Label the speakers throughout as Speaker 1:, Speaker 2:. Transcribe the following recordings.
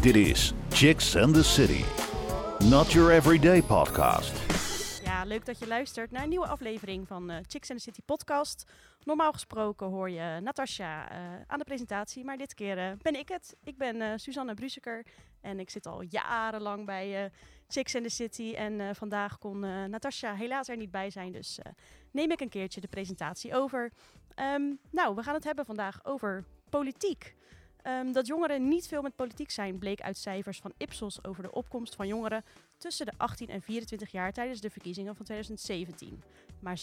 Speaker 1: Dit is Chicks and the City. Not your everyday podcast.
Speaker 2: Ja, leuk dat je luistert naar een nieuwe aflevering van uh, Chicks and the City podcast. Normaal gesproken hoor je Natasja uh, aan de presentatie, maar dit keer ben ik het. Ik ben Suzanne Bruseker en ik zit al jarenlang bij Chicks and the City. En vandaag kon Natasja helaas er niet bij zijn, dus neem ik een keertje de presentatie over. Um, nou, we gaan het hebben vandaag over politiek. Um, dat jongeren niet veel met politiek zijn, bleek uit cijfers van Ipsos over de opkomst van jongeren tussen de 18 en 24 jaar tijdens de verkiezingen van 2017. Maar 66%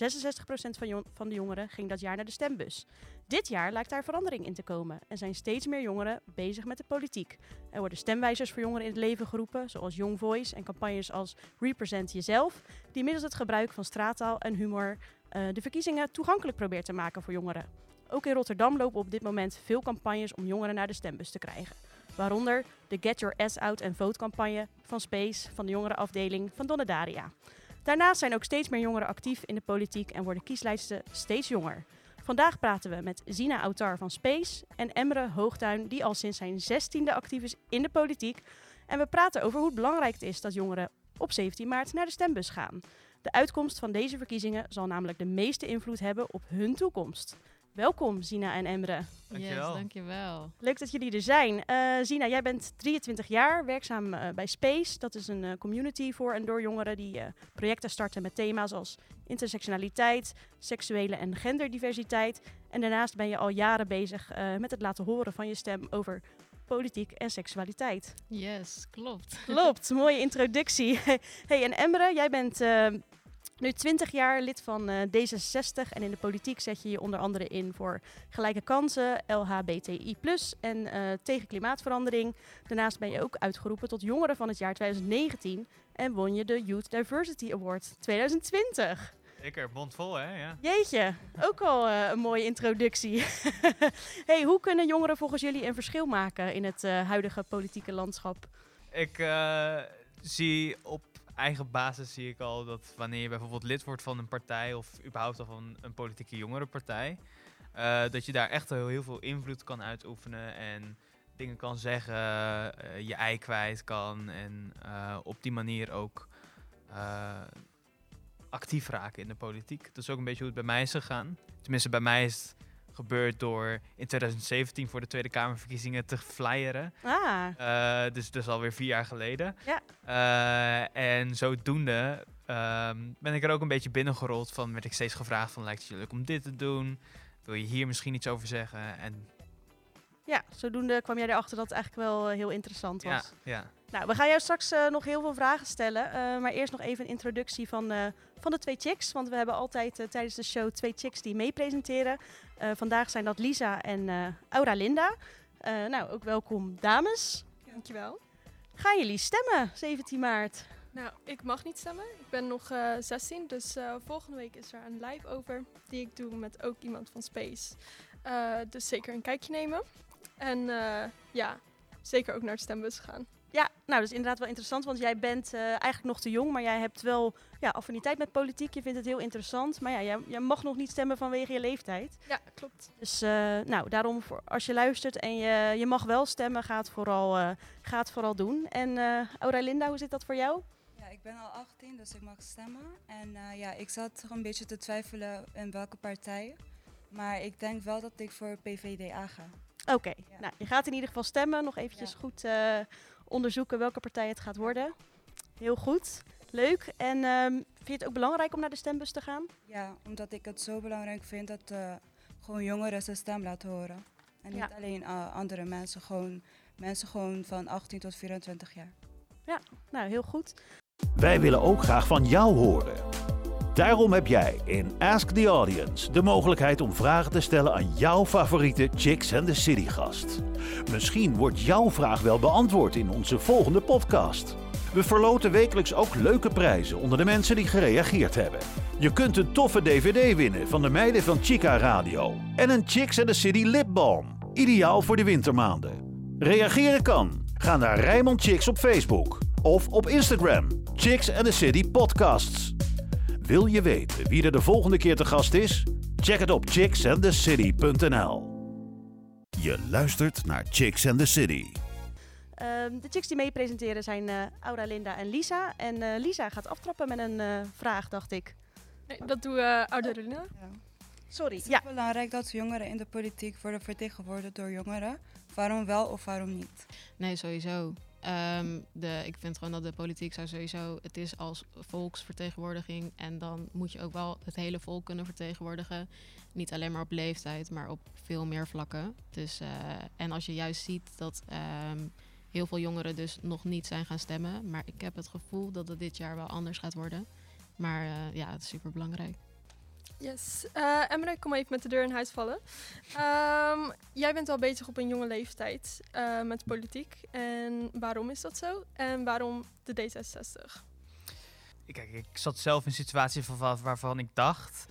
Speaker 2: van, van de jongeren ging dat jaar naar de stembus. Dit jaar lijkt daar verandering in te komen en zijn steeds meer jongeren bezig met de politiek. Er worden stemwijzers voor jongeren in het leven geroepen, zoals Young Voice en campagnes als Represent Jezelf, die middels het gebruik van straattaal en humor uh, de verkiezingen toegankelijk probeert te maken voor jongeren. Ook in Rotterdam lopen op dit moment veel campagnes om jongeren naar de stembus te krijgen. Waaronder de Get Your Ass Out and Vote campagne van Space van de jongerenafdeling van Donnedaria. Daarnaast zijn ook steeds meer jongeren actief in de politiek en worden kieslijsten steeds jonger. Vandaag praten we met Zina Autar van Space en Emre Hoogtuin, die al sinds zijn zestiende actief is in de politiek. En we praten over hoe belangrijk het is dat jongeren op 17 maart naar de stembus gaan. De uitkomst van deze verkiezingen zal namelijk de meeste invloed hebben op hun toekomst. Welkom, Zina en Emre.
Speaker 3: Dankjewel. Yes, dankjewel.
Speaker 2: Leuk dat jullie er zijn. Uh, Zina, jij bent 23 jaar, werkzaam uh, bij Space. Dat is een uh, community voor en door jongeren die projecten starten met thema's als intersectionaliteit, seksuele en genderdiversiteit. En daarnaast ben je al jaren bezig met het laten horen van je stem over politiek en seksualiteit.
Speaker 3: Yes, klopt.
Speaker 2: Klopt, mooie introductie. hey, en Emre, jij bent nu 20 jaar lid van uh, D66 en in de politiek zet je je onder andere in voor gelijke kansen, LHBTI+, en uh, tegen klimaatverandering. Daarnaast ben je ook uitgeroepen tot jongere van het jaar 2019 en won je de Youth Diversity Award 2020.
Speaker 4: Zeker, mondvol hè? Ja.
Speaker 2: Jeetje, ook al uh, een mooie introductie. hey, hoe kunnen jongeren volgens jullie een verschil maken in het huidige politieke landschap?
Speaker 4: Ik zie op eigen basis zie ik al dat wanneer je bijvoorbeeld lid wordt van een partij of überhaupt al van een politieke jongerenpartij, uh, dat je daar echt heel, veel invloed kan uitoefenen en dingen kan zeggen, uh, je ei kwijt kan en uh, op die manier ook actief raken in de politiek. Dat is ook een beetje hoe het bij mij is gegaan. Tenminste, bij mij is het gebeurd door in 2017 voor de Tweede Kamerverkiezingen te flyeren.
Speaker 2: Ah.
Speaker 4: Uh, dus dus alweer vier jaar geleden.
Speaker 2: Ja.
Speaker 4: Uh, en zodoende uh, ben ik er ook een beetje binnengerold van, werd ik steeds gevraagd van, lijkt het je leuk om dit te doen? Wil je hier misschien iets over zeggen? En
Speaker 2: ja, zodoende kwam jij erachter dat het eigenlijk wel eh, heel interessant was.
Speaker 4: Ja, ja.
Speaker 2: Nou, we gaan jou straks uh, nog heel veel vragen stellen. Uh, maar eerst nog even een introductie van, uh, van de twee chicks. Want we hebben altijd tijdens de show twee chicks die mee presenteren. vandaag zijn dat Lisa en Aura Linda. nou, ook welkom dames.
Speaker 5: Dankjewel.
Speaker 2: Gaan jullie stemmen 17 maart?
Speaker 5: Nou, ik mag niet stemmen. Ik ben nog 16, dus volgende week is er een live over die ik doe met ook iemand van Space. dus zeker een kijkje nemen. En ja, zeker ook naar de stembus gaan.
Speaker 2: Ja, nou, dat is inderdaad wel interessant, want jij bent uh, eigenlijk nog te jong, maar jij hebt wel ja, affiniteit met politiek. Je vindt het heel interessant, maar ja, jij, jij mag nog niet stemmen vanwege je leeftijd.
Speaker 5: Ja, klopt.
Speaker 2: Dus uh, nou, daarom, voor, als je luistert en je, je mag wel stemmen, ga het vooral, uh, ga het vooral doen. En uh, Auralinda, hoe zit dat voor jou?
Speaker 6: Ja, ik ben al 18, dus ik mag stemmen. En ja, ik zat er een beetje te twijfelen in welke partij. Maar ik denk wel dat ik voor PVDA ga.
Speaker 2: Oké, okay. ja. nou, je gaat in ieder geval stemmen. Nog eventjes ja. goed onderzoeken welke partij het gaat worden. Heel goed, leuk. En um, vind je het ook belangrijk om naar de stembus te gaan?
Speaker 6: Ja, omdat ik het zo belangrijk vind dat uh, gewoon jongeren zijn stem laten horen. En niet alleen uh, andere mensen, gewoon mensen gewoon van 18 tot 24 jaar.
Speaker 2: Ja, nou heel goed.
Speaker 1: Wij willen ook graag van jou horen. Daarom heb jij in Ask the Audience de mogelijkheid om vragen te stellen aan jouw favoriete Chicks and the City gast. Misschien wordt jouw vraag wel beantwoord in onze volgende podcast. We verloten wekelijks ook leuke prijzen onder de mensen die gereageerd hebben. Je kunt een toffe DVD winnen van de meiden van Chica Radio en een Chicks and the City lipbalm, ideaal voor de wintermaanden. Reageren kan. Ga naar Rijmond Chicks op Facebook of op Instagram. Chicks and the City Podcasts. Wil je weten wie er de volgende keer te gast is? Check het op chicksandthecity.nl. Je luistert naar Chicks and the City.
Speaker 2: Ehm, de chicks die mee presenteren zijn eh, Aura, Linda en Lisa. En eh, Lisa gaat aftrappen met een eh, vraag, dacht ik.
Speaker 5: Nee, dat doen we uh, Ouderina.
Speaker 6: Ja.
Speaker 2: Sorry.
Speaker 6: Het is
Speaker 2: Ja.
Speaker 6: belangrijk dat jongeren in de politiek worden vertegenwoordigd door jongeren. Waarom wel of waarom niet?
Speaker 3: Nee, sowieso. Ehm, de, ik vind gewoon dat de politiek zou sowieso... Het is als volksvertegenwoordiging. En dan moet je ook wel het hele volk kunnen vertegenwoordigen. Niet alleen maar op leeftijd, maar op veel meer vlakken. Dus, eh, en als je juist ziet dat ehm, heel veel jongeren dus nog niet zijn gaan stemmen. Maar ik heb het gevoel dat het dit jaar wel anders gaat worden. Maar eh, ja, het is super belangrijk.
Speaker 5: Yes. Eh Emre, kom even met de deur in huis vallen. Ehm, jij bent al bezig op een jonge leeftijd eh, met politiek. En waarom is dat zo? En waarom de D66?
Speaker 4: Kijk, ik zat zelf in een situatie van, wa- waarvan ik dacht...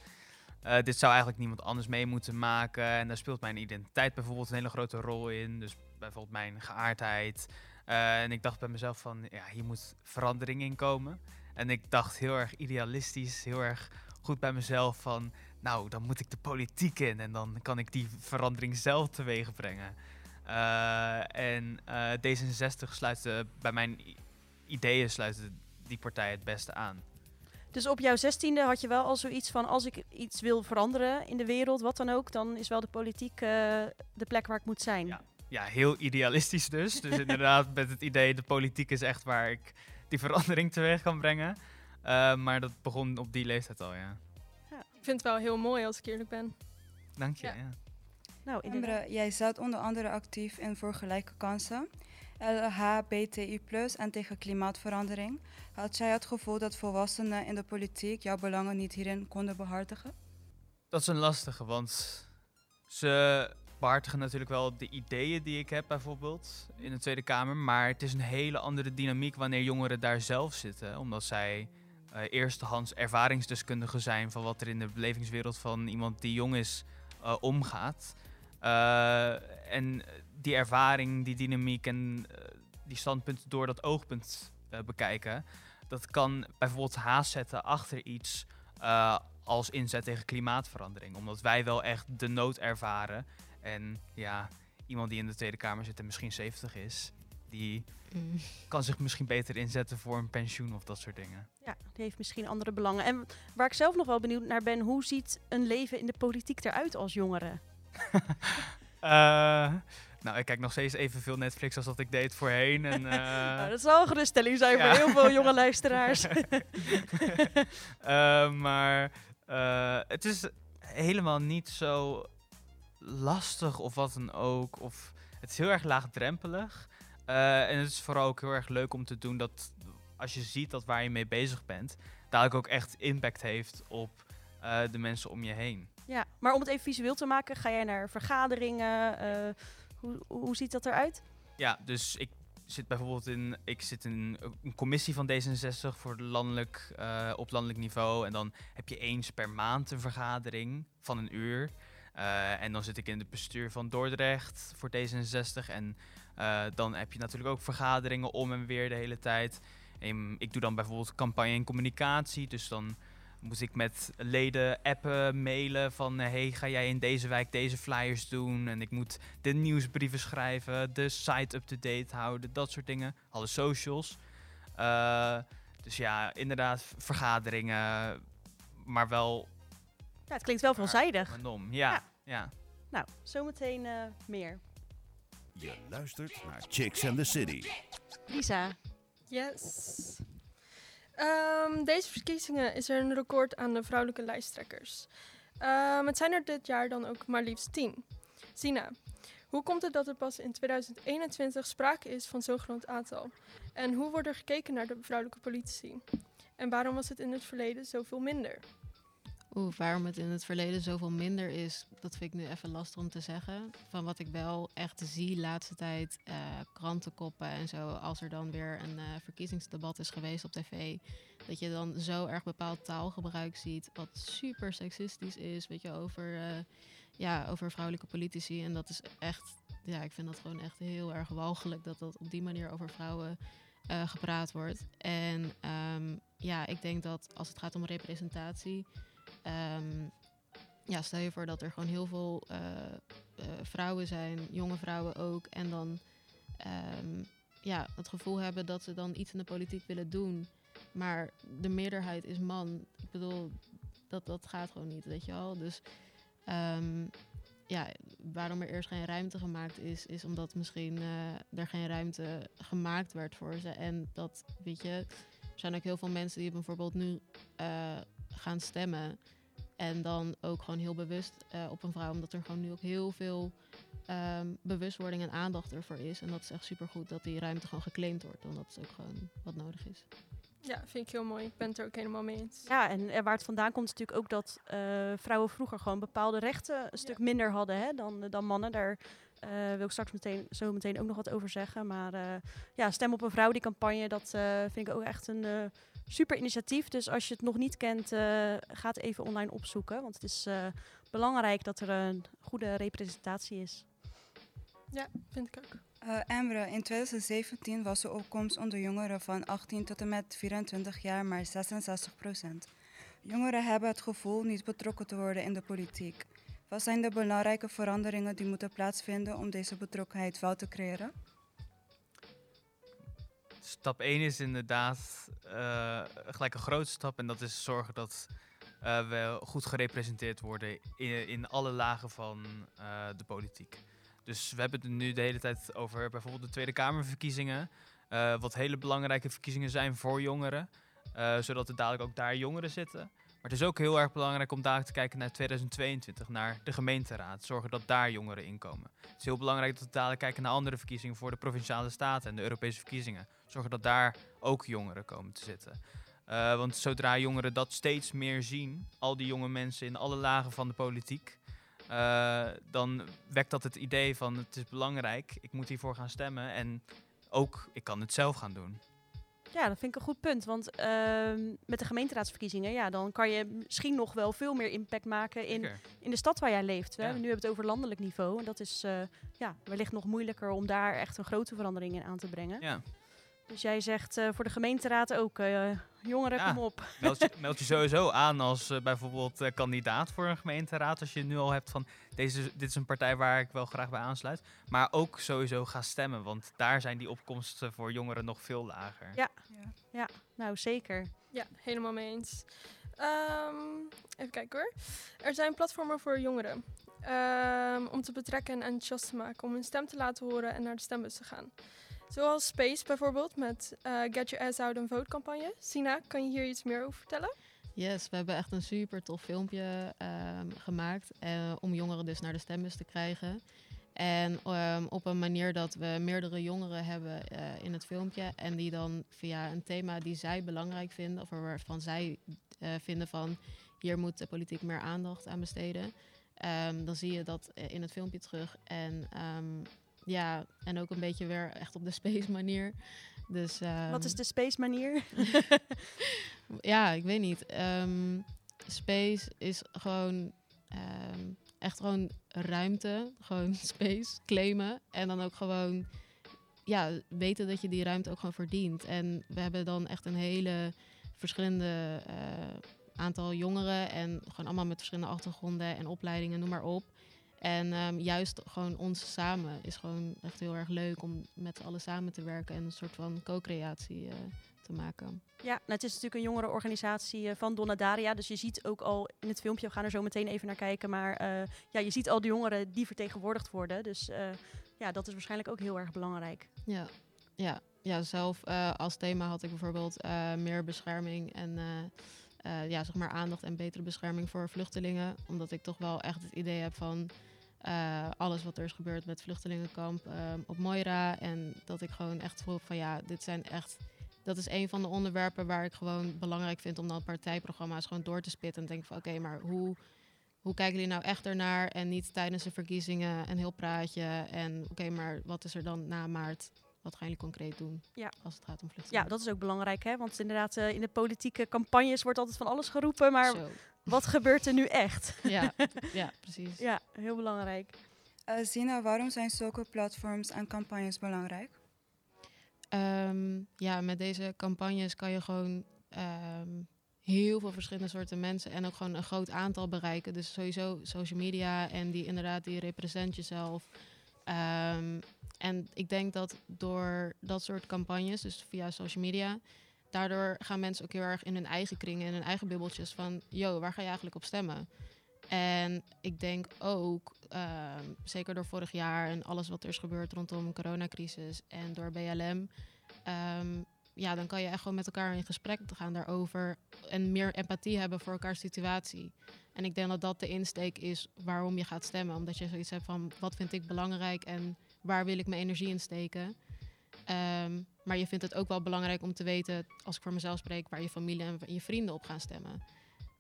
Speaker 4: eh, dit zou eigenlijk niemand anders mee moeten maken. En daar speelt mijn identiteit bijvoorbeeld een hele grote rol in. Dus bijvoorbeeld mijn geaardheid. En ik dacht bij mezelf van, ja, hier moet verandering in komen. En ik dacht heel erg idealistisch, heel erg goed bij mezelf van... Nou, dan moet ik de politiek in en dan kan ik die verandering zelf teweeg brengen. Eh, en eh, D66 sluit bij mijn ideeën sluiten die partij het beste aan.
Speaker 2: Dus op jouw zestiende had je wel al zoiets van... als ik iets wil veranderen in de wereld, wat dan ook... dan is wel de politiek eh, de plek waar ik moet zijn.
Speaker 4: Ja. Ja, heel idealistisch dus. Dus inderdaad met het idee, de politiek is echt waar ik die verandering teweeg kan brengen. Eh, maar dat begon op die leeftijd al, ja.
Speaker 5: Ik vind het wel heel mooi als ik eerlijk ben.
Speaker 4: Dank je.
Speaker 5: Ja.
Speaker 4: Ja.
Speaker 2: Nou.
Speaker 6: Emre, jij staat onder andere actief in voor gelijke kansen, LHBTI+, en tegen klimaatverandering. Had jij het gevoel dat volwassenen in de politiek jouw belangen niet hierin konden behartigen?
Speaker 4: Dat is een lastige, want ze behartigen natuurlijk wel de ideeën die ik heb bijvoorbeeld in de Tweede Kamer. Maar het is een hele andere dynamiek wanneer jongeren daar zelf zitten. Omdat zij eh eerstehands ervaringsdeskundigen zijn van wat er in de belevingswereld van iemand die jong is eh, omgaat. Eh, en die ervaring, die dynamiek en die standpunten door dat oogpunt bekijken. Dat kan bijvoorbeeld haast zetten achter iets als inzet tegen klimaatverandering. Omdat wij wel echt de nood ervaren. En ja, iemand die in de Tweede Kamer zit en misschien 70 is, die
Speaker 3: Mm.
Speaker 4: kan zich misschien beter inzetten voor een pensioen of dat soort dingen.
Speaker 2: Ja, die heeft misschien andere belangen. En waar ik zelf nog wel benieuwd naar ben... hoe ziet een leven in de politiek eruit als jongere?
Speaker 4: Eh, nou, ik kijk nog steeds evenveel Netflix als dat ik deed voorheen. En, eh,
Speaker 2: nou, dat zal een geruststelling zijn
Speaker 4: ja.
Speaker 2: voor heel veel jonge luisteraars.
Speaker 4: Eh, maar eh, het is helemaal niet zo lastig of wat dan ook. Of, het is heel erg laagdrempelig. Eh, en het is vooral ook heel erg leuk om te doen dat als je ziet dat waar je mee bezig bent, dadelijk ook echt impact heeft op eh, de mensen om je heen.
Speaker 2: ja, maar om het even visueel te maken... ga jij naar vergaderingen? eh, hoe, hoe ziet dat eruit?
Speaker 4: Ja, dus ik zit bijvoorbeeld in, ik zit in een commissie van D66 voor landelijk, op landelijk niveau. En dan heb je eens per maand een vergadering van een uur. En dan zit ik in het bestuur van Dordrecht voor D66. En eh, dan heb je natuurlijk ook vergaderingen om en weer de hele tijd. En ik doe dan bijvoorbeeld campagne en communicatie. Dus dan moet ik met leden appen, mailen van... eh, hey, ga jij in deze wijk deze flyers doen? En ik moet de nieuwsbrieven schrijven, de site up-to-date houden, dat soort dingen. Alle socials. Eh, dus ja, inderdaad, vergaderingen, maar wel...
Speaker 2: Ja, het klinkt wel veelzijdig.
Speaker 4: Random. Ja,
Speaker 2: Ja.
Speaker 4: ja.
Speaker 2: Nou, zometeen eh, meer.
Speaker 1: Je luistert naar Chicks and the City.
Speaker 2: Lisa,
Speaker 5: Yes. Ehm, deze verkiezingen is er een record aan de vrouwelijke lijsttrekkers. Ehm, het zijn er dit jaar dan ook maar liefst tien. Sina, hoe komt het dat er pas in 2021 sprake is van zo'n groot aantal? En hoe wordt er gekeken naar de vrouwelijke politici? En waarom was het in het verleden zoveel minder?
Speaker 3: Oeh, waarom het in het verleden zoveel minder is, dat vind ik nu even lastig om te zeggen. Van wat ik wel echt zie laatste tijd, eh, krantenkoppen en zo, als er dan weer een eh, verkiezingsdebat is geweest op tv, dat je dan zo erg bepaald taalgebruik ziet, wat super seksistisch is, weet je, over, eh, ja, over vrouwelijke politici. En dat is echt, ja, ik vind dat gewoon echt heel erg walgelijk dat dat op die manier over vrouwen gepraat wordt. En ehm, ja, ik denk dat als het gaat om representatie, Ehm, ja, stel je voor dat er gewoon heel veel eh, eh, vrouwen zijn, jonge vrouwen ook, en dan ehm, ja, het gevoel hebben dat ze dan iets in de politiek willen doen, maar de meerderheid is man. Ik bedoel, dat, dat gaat gewoon niet, weet je wel. Dus ehm, ja, waarom er eerst geen ruimte gemaakt is, is omdat misschien eh, er geen ruimte gemaakt werd voor ze. En dat, weet je, er zijn ook heel veel mensen die bijvoorbeeld nu gaan stemmen. En dan ook gewoon heel bewust eh, op een vrouw, omdat er gewoon nu ook heel veel ehm, bewustwording en aandacht ervoor is. En dat is echt supergoed dat die ruimte gewoon geclaimd wordt, omdat het ook gewoon wat nodig is.
Speaker 5: Ja, vind ik heel mooi. Ik ben het er ook helemaal mee eens.
Speaker 2: Ja, en eh, waar het vandaan komt is natuurlijk ook dat eh, vrouwen vroeger gewoon bepaalde rechten een stuk minder hadden hè, dan, dan mannen. Daar eh, wil ik straks meteen, zo meteen ook nog wat over zeggen. Maar eh, ja, Stem op een Vrouw, die campagne, dat eh, vind ik ook echt een eh, super initiatief. Dus als je het nog niet kent, eh, ga het even online opzoeken. Want het is eh, belangrijk dat er een goede representatie is.
Speaker 5: Vind ik ook.
Speaker 6: Eh Emre, in 2017 was de opkomst onder jongeren van 18 tot en met 24 jaar maar 66% Jongeren hebben het gevoel niet betrokken te worden in de politiek. Wat zijn de belangrijke veranderingen die moeten plaatsvinden om deze betrokkenheid wel te creëren?
Speaker 4: Stap 1 is inderdaad eh, gelijk een grote stap. En dat is zorgen dat eh, we goed gerepresenteerd worden in, in alle lagen van eh, de politiek. Dus we hebben het nu de hele tijd over bijvoorbeeld de Tweede Kamerverkiezingen. wat hele belangrijke verkiezingen zijn voor jongeren. zodat er dadelijk ook daar jongeren zitten. Maar het is ook heel erg belangrijk om dadelijk te kijken naar 2022, naar de gemeenteraad. Zorgen dat daar jongeren in komen. Het is heel belangrijk dat we dadelijk kijken naar andere verkiezingen voor de provinciale staten en de Europese verkiezingen. Zorgen dat daar ook jongeren komen te zitten. Eh, want zodra jongeren dat steeds meer zien, al die jonge mensen in alle lagen van de politiek, eh, dan wekt dat het idee van het is belangrijk, ik moet hiervoor gaan stemmen en ook ik kan het zelf gaan doen.
Speaker 2: Ja, dat vind ik een goed punt. Want ehm, met de gemeenteraadsverkiezingen, ja, dan kan je misschien nog wel veel meer impact maken in,
Speaker 4: Zeker.
Speaker 2: in de stad waar jij leeft. Hè?
Speaker 4: Ja.
Speaker 2: Nu hebben we het over landelijk niveau. En dat is eh, ja, wellicht nog moeilijker om daar echt een grote verandering in aan te brengen.
Speaker 4: Ja.
Speaker 2: Dus jij zegt eh, voor de gemeenteraad ook, eh, jongeren,
Speaker 4: Ja.
Speaker 2: kom op.
Speaker 4: Meld je, meld je sowieso aan als eh, bijvoorbeeld eh, kandidaat voor een gemeenteraad. Als je nu al hebt van deze, dit is een partij waar ik wel graag bij aansluit. Maar ook sowieso ga stemmen, want daar zijn die opkomsten voor jongeren nog veel lager.
Speaker 2: Ja. Nou, zeker.
Speaker 5: Ja, helemaal mee eens. Ehm, even kijken hoor. Er zijn platformen voor jongeren. ehm, om te betrekken en enthousiast te maken. Om hun stem te laten horen en naar de stembus te gaan. Zoals Space bijvoorbeeld met eh, Get Your Ass Out and Vote campagne. Sina, kan je hier iets meer over vertellen?
Speaker 3: Yes, we hebben echt een super tof filmpje ehm, gemaakt eh, om jongeren dus naar de stembus te krijgen. En ehm, op een manier dat we meerdere jongeren hebben eh, in het filmpje en die dan via een thema die zij belangrijk vinden, of waarvan zij vinden van hier moet de politiek meer aandacht aan besteden. Ehm, dan zie je dat in het filmpje terug. En ja, en ook een beetje weer echt op de space manier. Dus,
Speaker 2: Wat
Speaker 3: ehm,
Speaker 2: is de space manier?
Speaker 3: ja, ik weet niet. Ehm, space is gewoon ehm, echt gewoon ruimte, gewoon space claimen en dan ook gewoon ja, weten dat je die ruimte ook gewoon verdient. En we hebben dan echt een hele verschillende eh, aantal jongeren en gewoon allemaal met verschillende achtergronden en opleidingen, noem maar op. En ehm, juist gewoon ons samen is gewoon echt heel erg leuk om met allen samen te werken en een soort van co-creatie eh, te maken.
Speaker 2: Ja, nou, het is natuurlijk een jongerenorganisatie eh, van Donadaria. Dus je ziet ook al in het filmpje, we gaan er zo meteen even naar kijken. Maar eh, ja, je ziet al de jongeren die vertegenwoordigd worden. Dus ja, dat is waarschijnlijk ook heel erg belangrijk.
Speaker 3: Ja, ja, ja zelf als thema had ik bijvoorbeeld meer bescherming en ja, zeg maar aandacht en betere bescherming voor vluchtelingen. Omdat ik toch wel echt het idee heb van eh, alles wat er is gebeurd met vluchtelingenkamp eh, op Moira. En dat ik gewoon echt voel van ja, dit zijn echt. Dat is een van de onderwerpen waar ik gewoon belangrijk vind om dan partijprogramma's gewoon door te spitten. En denk van oké, maar hoe, hoe kijken jullie nou echt ernaar? En niet tijdens de verkiezingen een heel praatje. En oké, maar wat is er dan na maart? Wat gaan jullie concreet doen
Speaker 2: Ja.
Speaker 3: als het gaat om
Speaker 2: Ja,
Speaker 3: vluchtelingen?
Speaker 2: dat is ook belangrijk, hè? Want inderdaad, eh, in de politieke campagnes wordt altijd van alles geroepen. Maar
Speaker 3: Zo.
Speaker 2: Wat gebeurt er nu echt?
Speaker 3: Ja, ja, precies.
Speaker 2: Ja, heel belangrijk.
Speaker 6: Eh Zina, waarom zijn zulke platforms en campagnes belangrijk?
Speaker 3: Ehm, ja, met deze campagnes kan je gewoon ehm, heel veel verschillende soorten mensen en ook gewoon een groot aantal bereiken. Dus sowieso social media en die inderdaad, die represent jezelf. Ehm, en ik denk dat door dat soort campagnes, dus via social media, daardoor gaan mensen ook heel erg in hun eigen kringen, in hun eigen bubbeltjes van, yo, waar ga je eigenlijk op stemmen? En ik denk ook, ehm, zeker door vorig jaar en alles wat er is gebeurd rondom de coronacrisis en door BLM, ehm, ja, dan kan je echt gewoon met elkaar in gesprek gaan daarover en meer empathie hebben voor elkaars situatie. En ik denk dat dat de insteek is waarom je gaat stemmen. Omdat je zoiets hebt van wat vind ik belangrijk en waar wil ik mijn energie in steken. Ehm, maar je vindt het ook wel belangrijk om te weten, als ik voor mezelf spreek, waar je familie en je vrienden op gaan stemmen.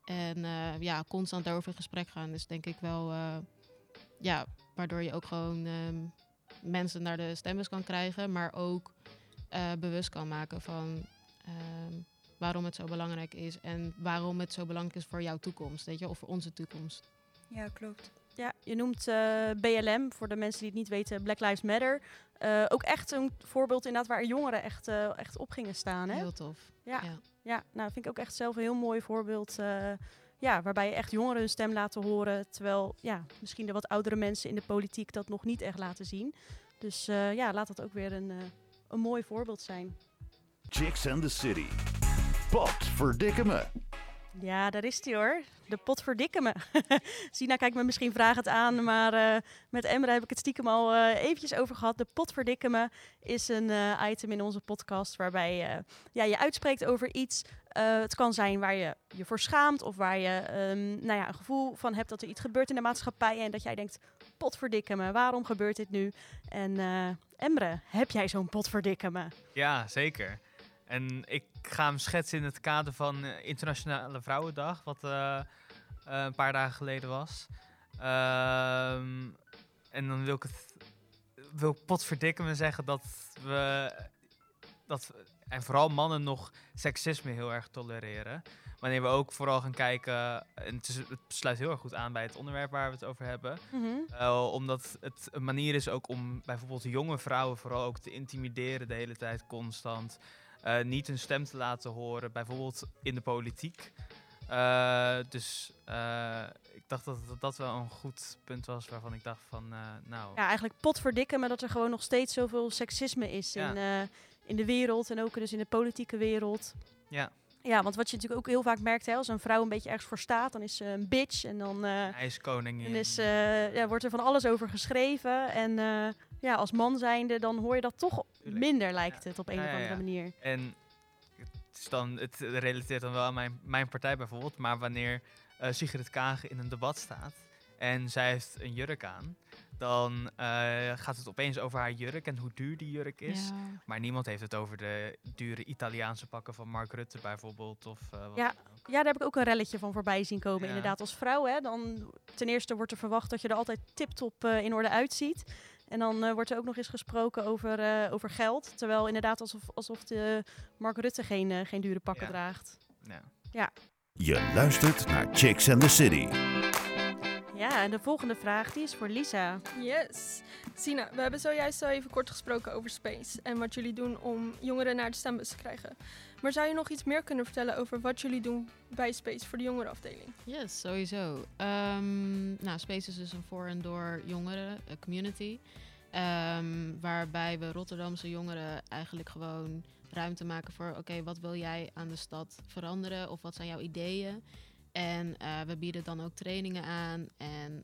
Speaker 3: En eh, ja, constant daarover in gesprek gaan is denk ik wel, eh, ja, waardoor je ook gewoon ehm, mensen naar de stembus kan krijgen, maar ook eh, bewust kan maken van ehm, waarom het zo belangrijk is en waarom het zo belangrijk is voor jouw toekomst, weet je, of voor onze toekomst.
Speaker 6: Ja, klopt.
Speaker 2: Ja, je noemt eh, BLM, voor de mensen die het niet weten, Black Lives Matter. Eh, ook echt een voorbeeld inderdaad waar jongeren echt, eh, echt op gingen staan. Hè?
Speaker 3: Heel tof.
Speaker 2: Ja. Ja, nou vind ik ook echt zelf een heel mooi voorbeeld. eh, ja, waarbij je echt jongeren hun stem laten horen. Terwijl ja, misschien de wat oudere mensen in de politiek dat nog niet echt laten zien. Dus eh, ja, laat dat ook weer een, eh, een mooi voorbeeld zijn.
Speaker 1: Chicks and the City. Pot verdikke me.
Speaker 2: Ja, daar is die hoor. De pot verdikken me. Sina kijkt me misschien vragend aan, maar eh, met Emre heb ik het stiekem al eh, eventjes over gehad. De pot verdikken me is een eh, item in onze podcast waarbij ja, je uitspreekt over iets. Het kan zijn waar je je voor schaamt of waar je ehm, nou ja, een gevoel van hebt dat er iets gebeurt in de maatschappij en dat jij denkt, pot verdikken me, waarom gebeurt dit nu? En Emre, heb jij zo'n pot verdikken me?
Speaker 4: Ja, zeker. En ik ga hem schetsen in het kader van eh, Internationale Vrouwendag, wat eh, eh, een paar dagen geleden was. Ehm, en dan wil ik het wil ik potverdikken me zeggen dat we, dat we- en vooral mannen nog seksisme heel erg tolereren. Wanneer we ook vooral gaan kijken, en het, is, het sluit heel erg goed aan bij het onderwerp waar we het over hebben.
Speaker 2: Mhm.
Speaker 4: Uh, omdat het een manier is ook om bijvoorbeeld jonge vrouwen vooral ook te intimideren de hele tijd constant. Uh, niet hun stem te laten horen, bijvoorbeeld in de politiek. Uh, dus uh, ik dacht dat, dat dat wel een goed punt was waarvan ik dacht van, nou...
Speaker 2: Ja, eigenlijk potverdikken, maar dat er gewoon nog steeds zoveel seksisme is
Speaker 4: Ja.
Speaker 2: in, eh, in de wereld en ook dus in de politieke wereld.
Speaker 4: Ja,
Speaker 2: Ja, want wat je natuurlijk ook heel vaak merkt, hè, als een vrouw een beetje ergens voor staat, dan is ze een bitch en dan, eh, dan is, eh, ja, wordt er van alles over geschreven. En eh, ja, als man zijnde, dan hoor je dat toch minder, lijkt het, op een of andere manier.
Speaker 4: En het, is dan, het relateert dan wel aan mijn, mijn partij bijvoorbeeld. Maar wanneer Sigrid Kaag in een debat staat en zij heeft een jurk aan, dan eh, gaat het opeens over haar jurk en hoe duur die jurk is.
Speaker 3: Ja.
Speaker 4: Maar niemand heeft het over de dure Italiaanse pakken van Mark Rutte bijvoorbeeld. Of, eh, wat
Speaker 2: Ja. Ja, daar heb ik ook een relletje van voorbij zien komen.
Speaker 4: Ja.
Speaker 2: Inderdaad, als vrouw, hè, dan ten eerste wordt er verwacht dat je er altijd tip-top eh, in orde uitziet. En dan eh, wordt er ook nog eens gesproken over, eh, over geld. Terwijl inderdaad alsof, alsof de Mark Rutte geen, geen dure pakken
Speaker 4: Ja.
Speaker 2: draagt.
Speaker 4: Ja.
Speaker 1: Je luistert naar Chicks and the City.
Speaker 2: Ja, en de volgende vraag die is voor Lisa.
Speaker 5: Yes. Sina, we hebben zojuist al even kort gesproken over Space en wat jullie doen om jongeren naar de stembus te krijgen. Maar zou je nog iets meer kunnen vertellen over wat jullie doen bij Space voor de jongerenafdeling?
Speaker 3: Yes, sowieso. Ehm, nou, Space is dus een voor en door jongeren community. Ehm, waarbij we Rotterdamse jongeren eigenlijk gewoon ruimte maken voor... oké, wat wil jij aan de stad veranderen? Of wat zijn jouw ideeën? En eh, we bieden dan ook trainingen aan en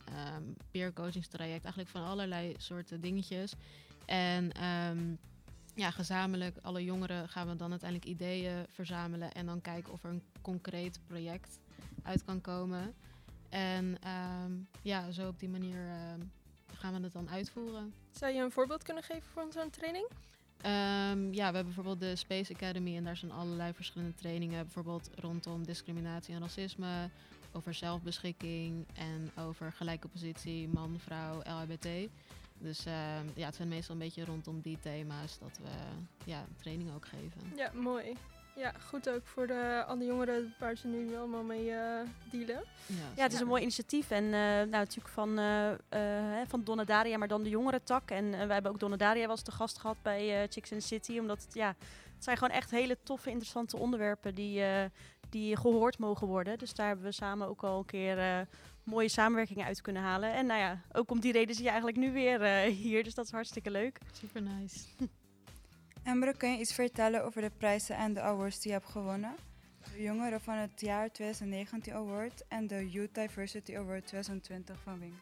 Speaker 3: coachingstraject. Eigenlijk van allerlei soorten dingetjes. En ehm, ja, gezamenlijk, alle jongeren, gaan we dan uiteindelijk ideeën verzamelen. En dan kijken of er een concreet project uit kan komen. En ehm, ja, zo op die manier gaan we het dan uitvoeren.
Speaker 5: Zou je een voorbeeld kunnen geven van zo'n training?
Speaker 3: Ehm, ja, we hebben bijvoorbeeld de Space Academy en daar zijn allerlei verschillende trainingen. Bijvoorbeeld rondom discriminatie en racisme, over zelfbeschikking en over gelijke positie man, vrouw, LHBT. Dus ehm, ja, het zijn meestal een beetje rondom die thema's dat we ja, trainingen ook geven.
Speaker 5: Ja, mooi. Ja, goed ook voor de, alle jongeren waar ze nu allemaal mee eh, dealen.
Speaker 2: Ja, het is een mooi initiatief. En eh, nou, natuurlijk van, eh eh, hè, van Donna Daria, maar dan de jongerentak. En eh, wij hebben ook Donna Daria was te gast gehad bij eh, Chicks in the City. Omdat het, ja, het zijn gewoon echt hele toffe, interessante onderwerpen die, eh, die gehoord mogen worden. Dus daar hebben we samen ook al een keer eh, mooie samenwerkingen uit kunnen halen. En nou ja, ook om die reden zit je eigenlijk nu weer eh, hier. Dus dat is hartstikke leuk.
Speaker 3: Super nice.
Speaker 6: Emre, kun je iets vertellen over de prijzen en de awards die je hebt gewonnen? De Jongeren van het jaar 2019 Award en de Youth Diversity Award 2020 van Wing.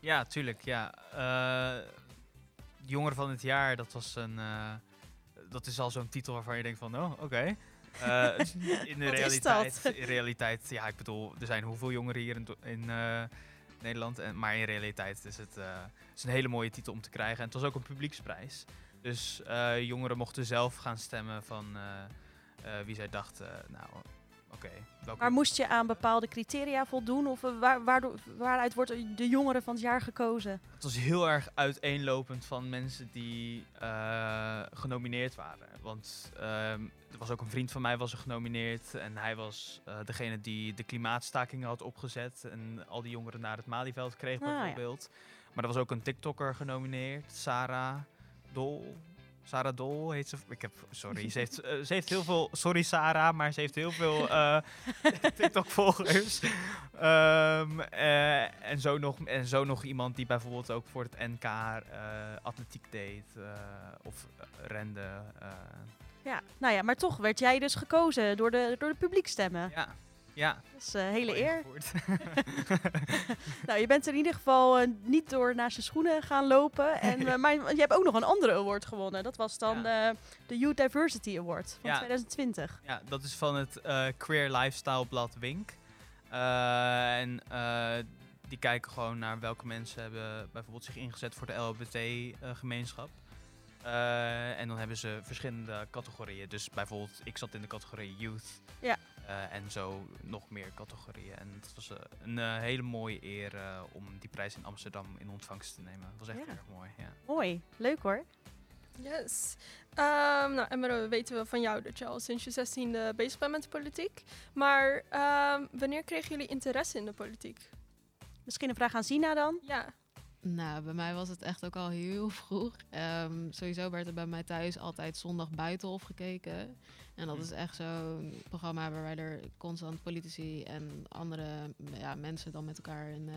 Speaker 4: Ja, tuurlijk. Ja. Eh, Jongeren van het jaar, dat was een. eh, dat is al zo'n titel waarvan je denkt van, oh, oké. Eh, in de realiteit, in realiteit, ja, ik bedoel, er zijn hoeveel jongeren hier in, in Nederland, en, maar in realiteit is het is een hele mooie titel om te krijgen. En het was ook een publieksprijs. Dus eh, jongeren mochten zelf gaan stemmen van eh, eh, wie zij dachten, nou, oké. welke-
Speaker 2: Maar moest je aan bepaalde criteria voldoen? Of waar, waardoor, waaruit wordt de jongeren van het jaar gekozen?
Speaker 4: Het was heel erg uiteenlopend van mensen die genomineerd waren. Want ehm, er was ook een vriend van mij was er genomineerd. En hij was degene die de klimaatstakingen had opgezet. En al die jongeren naar het Malieveld kreeg
Speaker 2: Ah, ja.
Speaker 4: bijvoorbeeld. Maar er was ook een TikToker genomineerd. Sarah Dol. Sarah Dol heet ze. Ik heb, sorry, ze heeft, eh, ze heeft heel veel. Sorry Sarah, maar ze heeft heel veel eh, TikTok-volgers. Ehm, eh, en, zo nog, en zo nog iemand die bijvoorbeeld ook voor het NK atletiek deed. of rende.
Speaker 2: Ja, nou ja, maar toch werd jij dus gekozen door de, door de publiekstemmen.
Speaker 4: ja, ja.
Speaker 2: Dat is een hele
Speaker 4: mooi
Speaker 2: eer. Nou, je bent er in ieder geval eh, niet door naast je schoenen gaan lopen. En, eh, maar je hebt ook nog een andere award gewonnen. Dat was dan eh, de Youth Diversity Award van
Speaker 4: Ja.
Speaker 2: 2020.
Speaker 4: Ja, dat is van het eh, Queer Lifestyle blad Wink. Eh, en eh, die kijken gewoon naar welke mensen hebben bijvoorbeeld zich ingezet voor de LHBT-gemeenschap. Eh, en dan hebben ze verschillende categorieën. Dus bijvoorbeeld, ik zat in de categorie Youth.
Speaker 2: Ja.
Speaker 4: Eh, en zo nog meer categorieën. En het was eh, een eh, hele mooie eer eh, om die prijs in Amsterdam in ontvangst te nemen. Het was echt
Speaker 2: Ja.
Speaker 4: erg mooi. Ja.
Speaker 2: Mooi, leuk hoor.
Speaker 5: Yes. Ehm nou, Emma, we weten wel van jou dat je al sinds je 16e bezig bent met de politiek. Maar ehm, wanneer kregen jullie interesse in de politiek?
Speaker 2: Misschien een vraag aan Sina dan.
Speaker 5: Ja,
Speaker 3: Nou, bij mij was het echt ook al heel vroeg. Ehm, sowieso werd er bij mij thuis altijd zondag buitenhof gekeken. En dat
Speaker 4: Hm.
Speaker 3: is echt zo'n programma waar wij er constant politici en andere ja, mensen dan met elkaar in eh,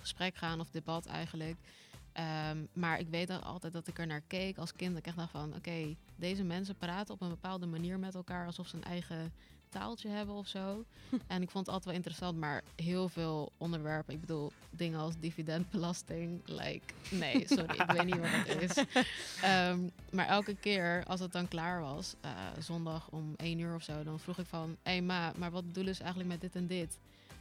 Speaker 3: gesprek gaan of debat eigenlijk. Ehm, maar ik weet altijd dat ik er naar keek als kind. Dat ik echt dacht van, oké, deze mensen praten op een bepaalde manier met elkaar alsof ze een eigen taaltje hebben of zo. en ik vond het altijd wel interessant, maar heel veel onderwerpen. Ik bedoel, dingen als dividendbelasting. Like, nee, sorry, ik weet niet wat dat is. Ehm, maar elke keer als het dan klaar was, eh, zondag om één uur of zo, dan vroeg ik van, hé hey, ma, maar wat bedoelen ze eigenlijk met dit en dit?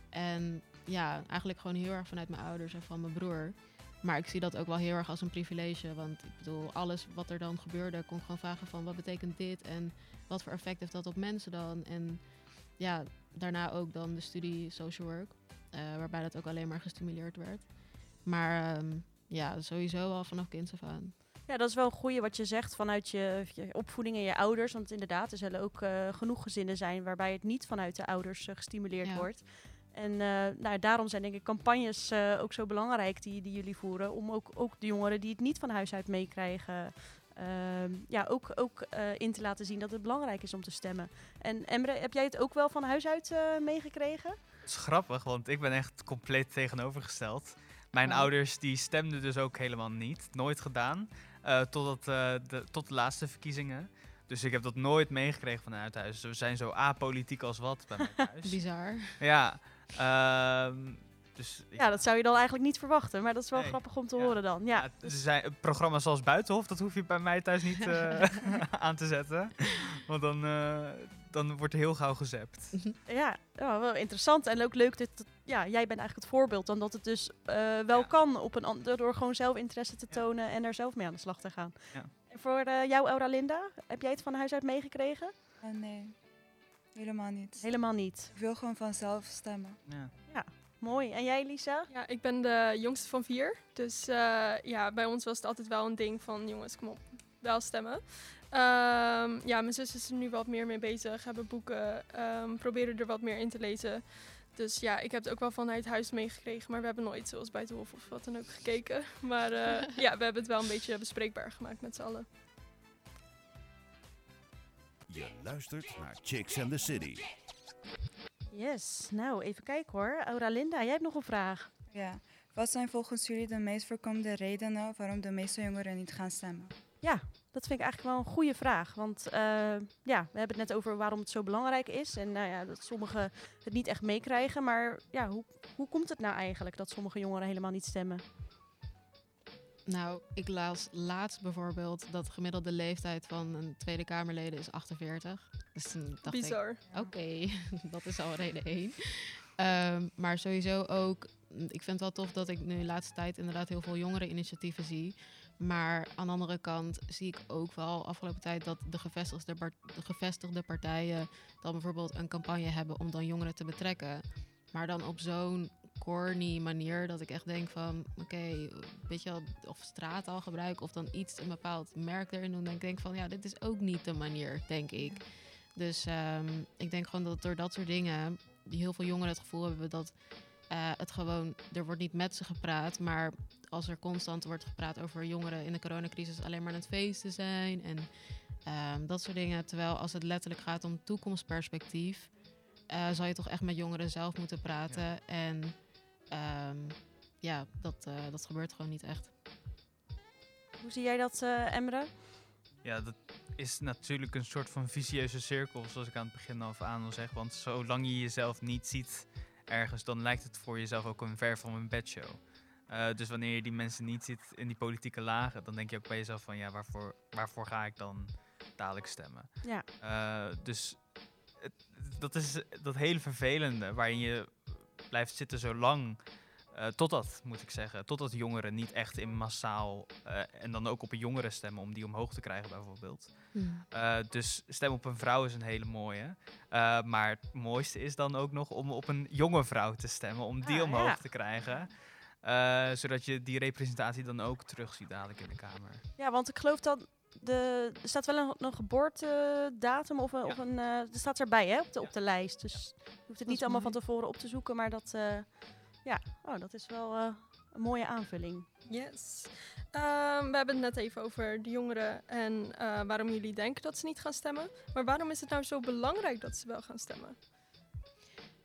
Speaker 3: En ja, eigenlijk gewoon heel erg vanuit mijn ouders en van mijn broer. Maar ik zie dat ook wel heel erg als een privilege. Want ik bedoel, alles wat er dan gebeurde, kon ik gewoon vragen van wat betekent dit en wat voor effect heeft dat op mensen dan? En ja, daarna ook dan de studie social work, eh, waarbij dat ook alleen maar gestimuleerd werd. Maar ehm, ja, sowieso al vanaf kinds af aan.
Speaker 2: Ja, dat is wel een goeie wat je zegt vanuit je, je opvoeding en je ouders. Want inderdaad, er zullen ook eh, genoeg gezinnen zijn waarbij het niet vanuit de ouders eh, gestimuleerd
Speaker 3: Ja.
Speaker 2: wordt. En nou, daarom zijn denk ik campagnes ook zo belangrijk die, die jullie voeren. Om ook, ook de jongeren die het niet van huis uit meekrijgen, ehm, ja, ook, ook eh, in te laten zien dat het belangrijk is om te stemmen. En Emre, heb jij het ook wel van huis uit eh, meegekregen?
Speaker 4: Het is grappig, want ik ben echt compleet tegenovergesteld. Mijn
Speaker 2: Oh.
Speaker 4: ouders die stemden dus ook helemaal niet. Nooit gedaan. eh, totdat, eh, de, tot de laatste verkiezingen. Dus ik heb dat nooit meegekregen vanuit huis. We zijn zo apolitiek als wat bij mij thuis.
Speaker 3: Bizar.
Speaker 4: ja. Dus
Speaker 2: Ja, dat zou je dan eigenlijk niet verwachten. Maar dat is wel
Speaker 4: Nee.
Speaker 2: grappig om te
Speaker 4: Ja.
Speaker 2: horen dan. Ja,
Speaker 4: Ja,
Speaker 2: dus-
Speaker 4: er zijn programma's zoals Buitenhof, dat hoef je bij mij thuis niet eh, aan te zetten. Want dan, eh, dan wordt er heel gauw gezept.
Speaker 2: Ja, ja, wel interessant en ook leuk dat ja, jij bent eigenlijk het voorbeeld dan dat het dus eh, wel
Speaker 4: Ja.
Speaker 2: kan op een door gewoon zelf interesse te
Speaker 4: Ja.
Speaker 2: tonen en er zelf mee aan de slag te gaan.
Speaker 4: Ja.
Speaker 2: En voor eh, jou, Aura Linda, heb jij het van huis uit meegekregen?
Speaker 6: Eh, nee, helemaal niet.
Speaker 2: Helemaal niet.
Speaker 6: Ik wil gewoon vanzelf stemmen.
Speaker 4: Ja.
Speaker 2: Mooi. En jij, Lisa?
Speaker 5: ja, ik ben de jongste van vier. Dus eh, ja, bij ons was het altijd wel een ding van jongens, kom op. wel stemmen. Ehm, ja, mijn zus is er nu wat meer mee bezig. Hebben boeken, ehm, proberen er wat meer in te lezen. Dus ja, ik heb het ook wel vanuit huis meegekregen. Maar we hebben nooit zoals bij het Hof of wat dan ook gekeken. Maar eh, ja, we hebben het wel een beetje bespreekbaar gemaakt met z'n allen.
Speaker 1: Je luistert naar Chicks and the City.
Speaker 2: Yes, nou even kijken hoor. Aura Linda, jij hebt nog een vraag.
Speaker 6: Ja. Wat zijn volgens jullie de meest voorkomende redenen waarom de meeste jongeren niet gaan stemmen?
Speaker 2: Ja, dat vind ik eigenlijk wel een goede vraag. Want eh, ja, we hebben het net over waarom het zo belangrijk is. En nou ja, dat sommigen het niet echt meekrijgen. Maar ja, hoe, hoe komt het nou eigenlijk dat sommige jongeren helemaal niet stemmen?
Speaker 3: Nou, ik las laatst bijvoorbeeld dat de gemiddelde leeftijd van een Tweede Kamerleden is 48. Dus toen dacht
Speaker 5: Bizar.
Speaker 3: Oké, dat is al reden één. Ehm, maar sowieso ook, ik vind het wel tof dat ik nu de laatste tijd inderdaad heel veel jongereninitiatieven zie. Maar aan de andere kant zie ik ook wel afgelopen tijd dat de gevestigde, de gevestigde partijen dan bijvoorbeeld een campagne hebben om dan jongeren te betrekken. Maar dan op zo'n corny manier dat ik echt denk van, oké, weet je wel, of straattaalgebruik of dan iets, een bepaald merk erin doen. Dan denk ik denk van, ja, dit is ook niet de manier, denk ik. Dus ehm, ik denk gewoon dat door dat soort dingen, die heel veel jongeren het gevoel hebben dat eh, het gewoon, er wordt niet met ze gepraat, maar als er constant wordt gepraat over jongeren in de coronacrisis alleen maar aan het feesten zijn en ehm, dat soort dingen. Terwijl als het letterlijk gaat om toekomstperspectief, eh zal je toch echt met jongeren zelf moeten praten. En ehm, ja, dat, eh, dat gebeurt gewoon niet echt.
Speaker 2: Hoe zie jij dat, eh Emre?
Speaker 4: Ja, dat is natuurlijk een soort van vicieuze cirkel, zoals ik aan het begin al aan al zeg. Want zolang je jezelf niet ziet ergens, dan lijkt het voor jezelf ook een ver van een bedshow. Eh dus wanneer je die mensen niet ziet in die politieke lagen, dan denk je ook bij jezelf van ja, waarvoor, waarvoor ga ik dan dadelijk stemmen?
Speaker 2: Ja,
Speaker 4: Eh, dus het- dat is dat hele vervelende waarin je blijft zitten zo lang. eh, totdat, moet ik zeggen, totdat jongeren niet echt in massaal eh, en dan ook op een jongere stemmen om die omhoog te krijgen bijvoorbeeld. Eh, dus stem op een vrouw is een hele mooie. Maar het mooiste is dan ook nog om op een jonge vrouw te stemmen, om die
Speaker 2: Ah,
Speaker 4: omhoog
Speaker 2: ja.
Speaker 4: te krijgen. Zodat je die representatie dan ook terugziet dadelijk in de Kamer.
Speaker 2: ja want ik geloof dat de, er staat wel een, een geboortedatum of een, of een eh, er staat erbij hè, op de, op de lijst. Dus je hoeft het niet allemaal van tevoren op te zoeken, maar dat, eh, ja, oh, dat is wel eh, een mooie aanvulling.
Speaker 5: Yes. Ehm, we hebben het net even over de jongeren en eh, waarom jullie denken dat ze niet gaan stemmen. Maar waarom is het nou zo belangrijk dat ze wel gaan stemmen?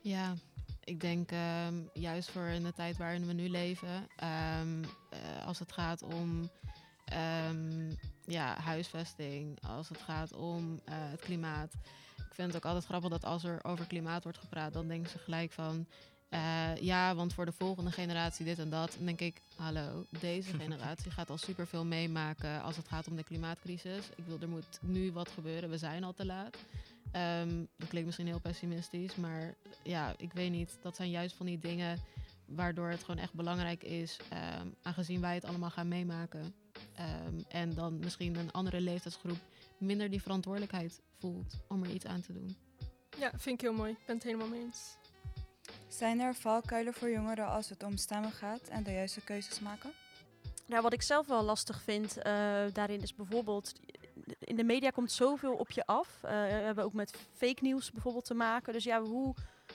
Speaker 3: Ja, ik denk ehm, juist voor in de tijd waarin we nu leven, ehm, eh, als het gaat om ehm, ja, huisvesting, als het gaat om eh, het klimaat. Ik vind het ook altijd grappig dat als er over klimaat wordt gepraat, dan denken ze gelijk van. eh, ja, want voor de volgende generatie dit en dat. Dan denk ik, hallo, deze generatie gaat al superveel meemaken als het gaat om de klimaatcrisis. Ik wil, er moet nu wat gebeuren. We zijn al te laat. Ehm, dat klinkt misschien heel pessimistisch, maar ja, ik weet niet. Dat zijn juist van die dingen waardoor het gewoon echt belangrijk is, ehm, aangezien wij het allemaal gaan meemaken. Ehm, en dan misschien een andere leeftijdsgroep minder die verantwoordelijkheid voelt om er iets aan te doen.
Speaker 5: Ja, vind ik heel mooi. Ik ben het helemaal mee eens.
Speaker 6: Zijn er valkuilen voor jongeren als het om stemmen gaat en de juiste keuzes maken?
Speaker 2: Nou, wat ik zelf wel lastig vind eh, daarin is bijvoorbeeld... In de media komt zoveel op je af. Eh, we hebben ook met fake nieuws bijvoorbeeld te maken. Dus ja, hoe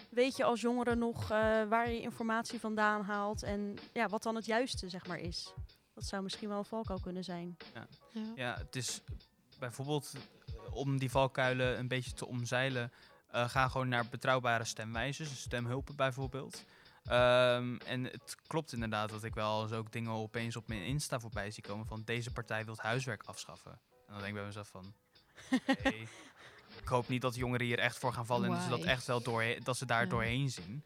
Speaker 2: weet je als jongere nog eh, waar je informatie vandaan haalt... en ja, wat dan het juiste zeg maar is? Dat zou misschien wel een valkuil kunnen zijn.
Speaker 3: Ja.
Speaker 4: Ja, het is bijvoorbeeld eh, om die valkuilen een beetje te omzeilen. eh, ga gewoon naar betrouwbare stemwijzers, stemhulpen bijvoorbeeld. Ehm, en het klopt inderdaad dat ik wel eens ook dingen opeens op mijn Insta voorbij zie komen van deze partij wil huiswerk afschaffen. En dan denk ik bij mezelf van, ik hoop niet dat jongeren hier echt voor gaan vallen en dat ze dat echt wel doorheen, dat ze daar
Speaker 3: Ja.
Speaker 4: doorheen zien.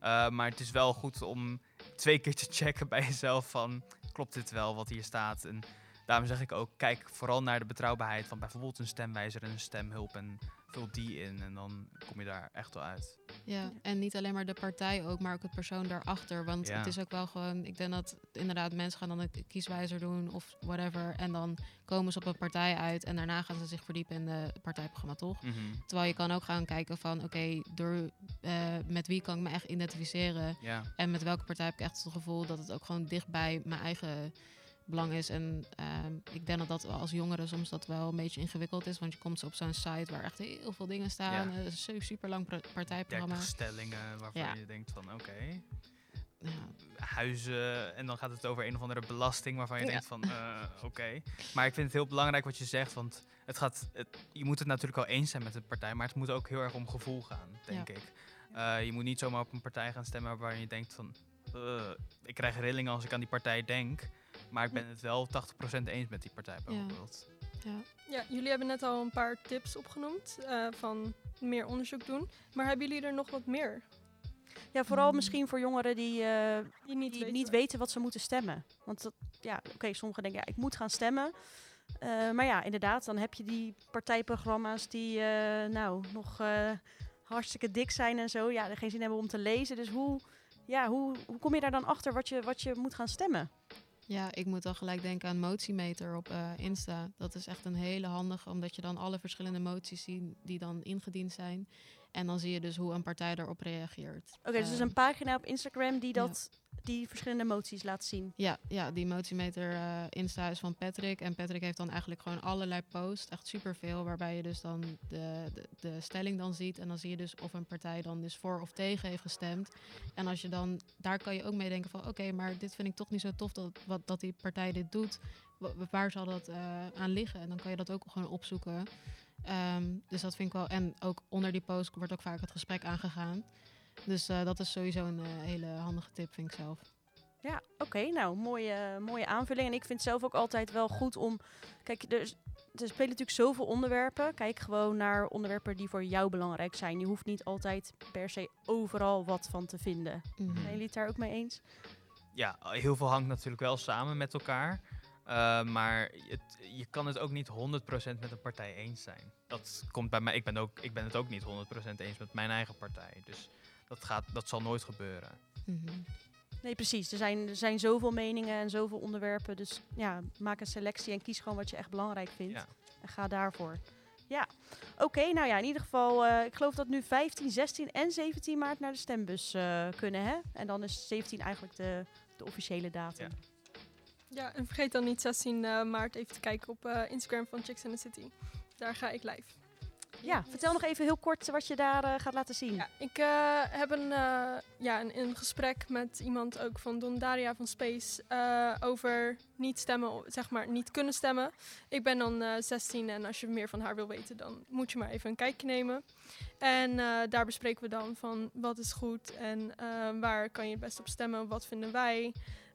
Speaker 4: Eh, maar het is wel goed om twee keer te checken bij jezelf van, klopt dit wel wat hier staat? En daarom zeg ik ook, kijk vooral naar de betrouwbaarheid van bijvoorbeeld een stemwijzer en een stemhulp en vul die in en dan kom je daar echt wel uit.
Speaker 3: Ja, en niet alleen maar de partij ook, maar ook het persoon daarachter. Want
Speaker 4: Ja.
Speaker 3: het is ook wel gewoon, ik denk dat inderdaad mensen gaan dan een kieswijzer doen of whatever. En dan komen ze op een partij uit en daarna gaan ze zich verdiepen in de partijprogramma, toch? Terwijl je kan ook gaan kijken van, oké, door eh, met wie kan ik me echt identificeren?
Speaker 4: Ja,
Speaker 3: En met welke partij heb ik echt het gevoel dat het ook gewoon dicht bij mijn eigen belang is. En ehm, ik denk dat dat als jongeren soms dat wel een beetje ingewikkeld is. Want je komt op zo'n site waar echt heel veel dingen staan.
Speaker 4: Ja.
Speaker 3: Een su- super lang partijprogramma.
Speaker 4: 30 stellingen waarvan
Speaker 3: Ja.
Speaker 4: je denkt van oké,
Speaker 3: Ja.
Speaker 4: huizen en dan gaat het over een of andere belasting waarvan je denkt van eh, oké. Maar ik vind het heel belangrijk wat je zegt, want het gaat, het, je moet het natuurlijk wel eens zijn met een partij, maar het moet ook heel erg om gevoel gaan, denk ik. Eh, je moet niet zomaar op een partij gaan stemmen waar je denkt van eh, ik krijg rillingen als ik aan die partij denk, maar ik ben het wel 80% eens met die partij bijvoorbeeld.
Speaker 3: Ja.
Speaker 5: Ja, jullie hebben net al een paar tips opgenoemd eh, van meer onderzoek doen. Maar hebben jullie er nog wat meer?
Speaker 2: Ja, vooral
Speaker 3: Mm.
Speaker 2: misschien voor jongeren die, eh,
Speaker 5: Die niet
Speaker 2: die
Speaker 5: weten.
Speaker 2: niet weten wat ze moeten stemmen. Want dat, ja, oké, sommigen denken, ja, ik moet gaan stemmen. Eh, maar ja, inderdaad, dan heb je die partijprogramma's die eh, nou nog eh, hartstikke dik zijn en zo. Ja, er geen zin hebben om te lezen. Dus hoe, ja, hoe, hoe kom je daar dan achter wat je, wat je moet gaan stemmen?
Speaker 3: Ja, ik moet dan gelijk denken aan Motiemeter op eh, Insta. Dat is echt een hele handige, omdat je dan alle verschillende moties ziet die dan ingediend zijn. En dan zie je dus hoe een partij daarop reageert.
Speaker 2: Oké, dus er is
Speaker 3: Ehm,
Speaker 2: een pagina op Instagram die,
Speaker 3: ja.
Speaker 2: dat, die verschillende moties laat zien.
Speaker 3: Ja, ja, die Motiemeter eh Insta is van Patrick. En Patrick heeft dan eigenlijk gewoon allerlei posts, echt superveel, waarbij je dus dan de, de, de stelling dan ziet. En dan zie je dus of een partij dan dus voor of tegen heeft gestemd. En als je dan, daar kan je ook mee denken van, oké, maar dit vind ik toch niet zo tof dat, wat, dat die partij dit doet. Wa- Waar zal dat eh, aan liggen? En dan kan je dat ook gewoon opzoeken. Ehm, dus dat vind ik wel. En ook onder die post wordt ook vaak het gesprek aangegaan. Dus eh, dat is sowieso een eh, hele handige tip, vind ik zelf.
Speaker 2: Ja, oké. nou, mooie, mooie aanvulling. En ik vind het zelf ook altijd wel goed om... Kijk, er, er spelen natuurlijk zoveel onderwerpen. Kijk gewoon naar onderwerpen die voor jou belangrijk zijn. Je hoeft niet altijd per se overal wat van te vinden.
Speaker 3: Mhm.
Speaker 2: Zijn jullie het daar ook mee eens?
Speaker 4: Ja, heel veel hangt natuurlijk wel samen met elkaar. Eh, maar het, je kan het ook niet 100% met een partij eens zijn. Dat komt bij mij. Ik ben, ook, ik ben het ook niet 100% eens met mijn eigen partij. Dus dat, gaat, dat zal nooit gebeuren.
Speaker 3: Mhm.
Speaker 2: Nee, precies. Er zijn, er zijn zoveel meningen en zoveel onderwerpen. Dus ja, maak een selectie en kies gewoon wat je echt belangrijk vindt.
Speaker 4: Ja.
Speaker 2: En ga daarvoor. Ja, oké. nou ja, in ieder geval, eh, ik geloof dat nu 15, 16 en 17 maart naar de stembus eh, kunnen, hè? En dan is 17 eigenlijk de, de officiële datum.
Speaker 4: Ja.
Speaker 5: Ja, en vergeet dan niet 16 eh, maart even te kijken op eh, Instagram van Chicks in the City. Daar ga ik live.
Speaker 2: Ja, vertel nog even heel kort wat je daar eh, gaat laten zien.
Speaker 5: Ja, ik heb een, ja, een, een gesprek met iemand ook van Don Daria van Space over niet stemmen, zeg maar niet kunnen stemmen. Ik ben dan eh 16 en als je meer van haar wil weten, dan moet je maar even een kijkje nemen. En daar bespreken we dan van wat is goed en waar kan je het best op stemmen, wat vinden wij.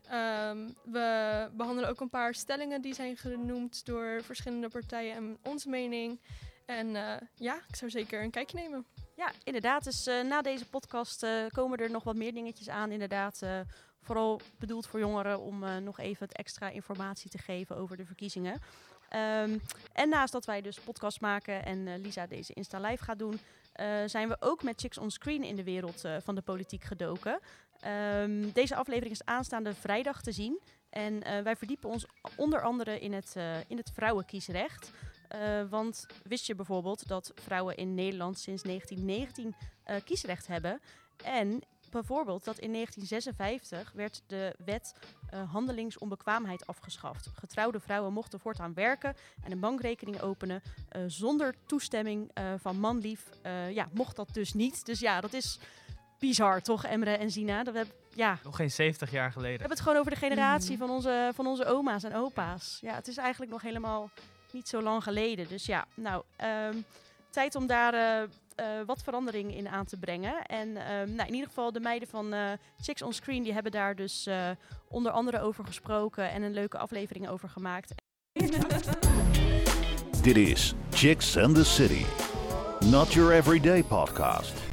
Speaker 5: Ehm, we behandelen ook een paar stellingen die zijn genoemd door verschillende partijen en onze mening. En eh, ja, ik zou zeker een kijkje nemen.
Speaker 2: Ja, inderdaad. Dus eh, na deze podcast eh, komen er nog wat meer dingetjes aan. Inderdaad, vooral bedoeld voor jongeren om nog even wat extra informatie te geven over de verkiezingen. Ehm, en naast dat wij dus podcast maken en Lisa deze Insta Live gaat doen, zijn we ook met Chicks on Screen in de wereld van de politiek gedoken. Ehm, deze aflevering is aanstaande vrijdag te zien. En eh, wij verdiepen ons onder andere in het, eh, in het vrouwenkiesrecht. Eh, want wist je bijvoorbeeld dat vrouwen in Nederland sinds 1919 eh, kiesrecht hebben? En bijvoorbeeld dat in 1956 werd de wet handelingsonbekwaamheid afgeschaft. Getrouwde vrouwen mochten voortaan werken en een bankrekening openen zonder toestemming van manlief. Ja, mocht dat dus niet. Dus ja, dat is bizar toch, Emre en Zina? Dat we, ja,
Speaker 4: Nog geen 70 jaar
Speaker 2: we
Speaker 4: geleden.
Speaker 2: hebben het gewoon over de generatie
Speaker 3: Mhm.
Speaker 2: van, onze, van onze oma's en opa's. Ja, het is eigenlijk nog helemaal niet zo lang geleden. Dus ja, nou, ehm, tijd om daar eh, eh, wat verandering in aan te brengen. En ehm, nou, in ieder geval de meiden van eh, Chicks on Screen, die hebben daar dus eh, onder andere over gesproken en een leuke aflevering over gemaakt.
Speaker 1: Dit is Chicks and the City. Not your everyday podcast.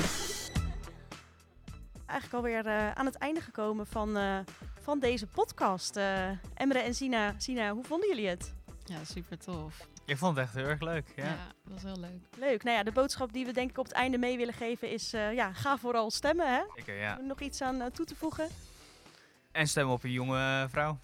Speaker 2: Eigenlijk alweer eh aan het einde gekomen van, eh, van deze podcast. Eh Emre en Sina, Sina, hoe vonden jullie het?
Speaker 3: Ja, super tof.
Speaker 4: Ik vond het echt heel erg leuk. Ja.
Speaker 3: Ja, dat was heel leuk.
Speaker 2: Leuk. Nou ja, de boodschap die we denk ik op het einde mee willen geven is... eh, ja, ga vooral stemmen, hè?
Speaker 4: Zeker, ja.
Speaker 2: Nog iets aan toe te voegen?
Speaker 4: En stem op een jonge vrouw.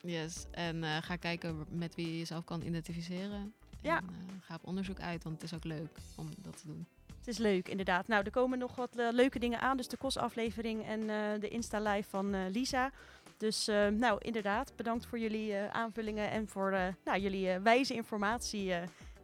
Speaker 3: Yes, en eh, ga kijken met wie je jezelf kan identificeren.
Speaker 2: Ja.
Speaker 3: En, ga op onderzoek uit, want het is ook leuk om dat te doen.
Speaker 2: Het is leuk, inderdaad. Nou, er komen nog wat eh, leuke dingen aan. Dus de kostaflevering en eh, de Insta-live van eh, Lisa. Dus nou, inderdaad, bedankt voor jullie aanvullingen en voor nou, jullie wijze informatie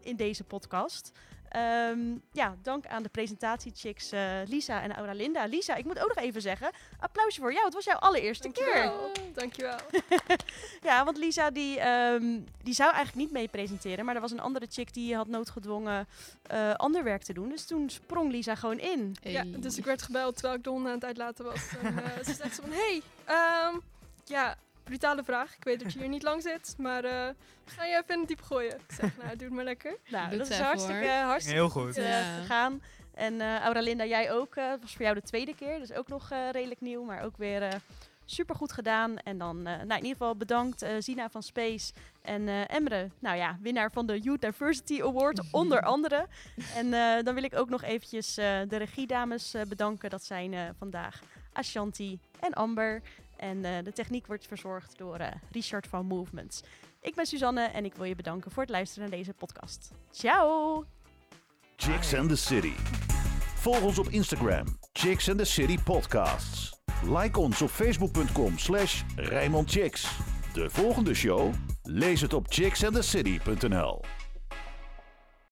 Speaker 2: in deze podcast. Ehm, ja, dank aan de presentatiechicks eh Lisa en Auralinda. Lisa, ik moet ook nog even zeggen, applausje voor jou. Het was jouw allereerste keer.
Speaker 5: Dankjewel. Dankjewel.
Speaker 2: Ja, want Lisa die, ehm, die zou eigenlijk niet mee presenteren. Maar er was een andere chick die had noodgedwongen eh, ander werk te doen. Dus toen sprong Lisa gewoon in.
Speaker 5: Ja, dus ik werd gebeld terwijl ik de honden aan het uitlaten was. En eh, ze zegt zo van, hey, ehm, ja, brutale vraag. Ik weet dat je hier niet lang zit, maar eh, ga je even in het diep gooien? Ik zeg, nou, doe het maar lekker.
Speaker 2: Nou, dat is hartstikke, hartstikke
Speaker 4: Heel goed.
Speaker 2: eh,
Speaker 3: Ja.
Speaker 2: gegaan. En eh Auralinda, jij ook. eh, Het was voor jou de tweede keer. Dus ook nog eh, redelijk nieuw, maar ook weer eh super goed gedaan. En dan, eh, nou, in ieder geval bedankt eh, Zina van Space en eh, Emre. Nou ja, winnaar van de Youth Diversity Award, onder andere. En eh, dan wil ik ook nog eventjes eh, de regiedames eh, bedanken. Dat zijn eh, vandaag Ashanti en Amber. En eh, de techniek wordt verzorgd door eh, Richard van Movements. Ik ben Suzanne en ik wil je bedanken voor het luisteren naar deze podcast. Ciao!
Speaker 1: Chicks and the City. Volg ons op Instagram, Chicks and the City Podcasts. Like ons op facebook.com slash. De volgende show? Lees het op chicksandthecity.nl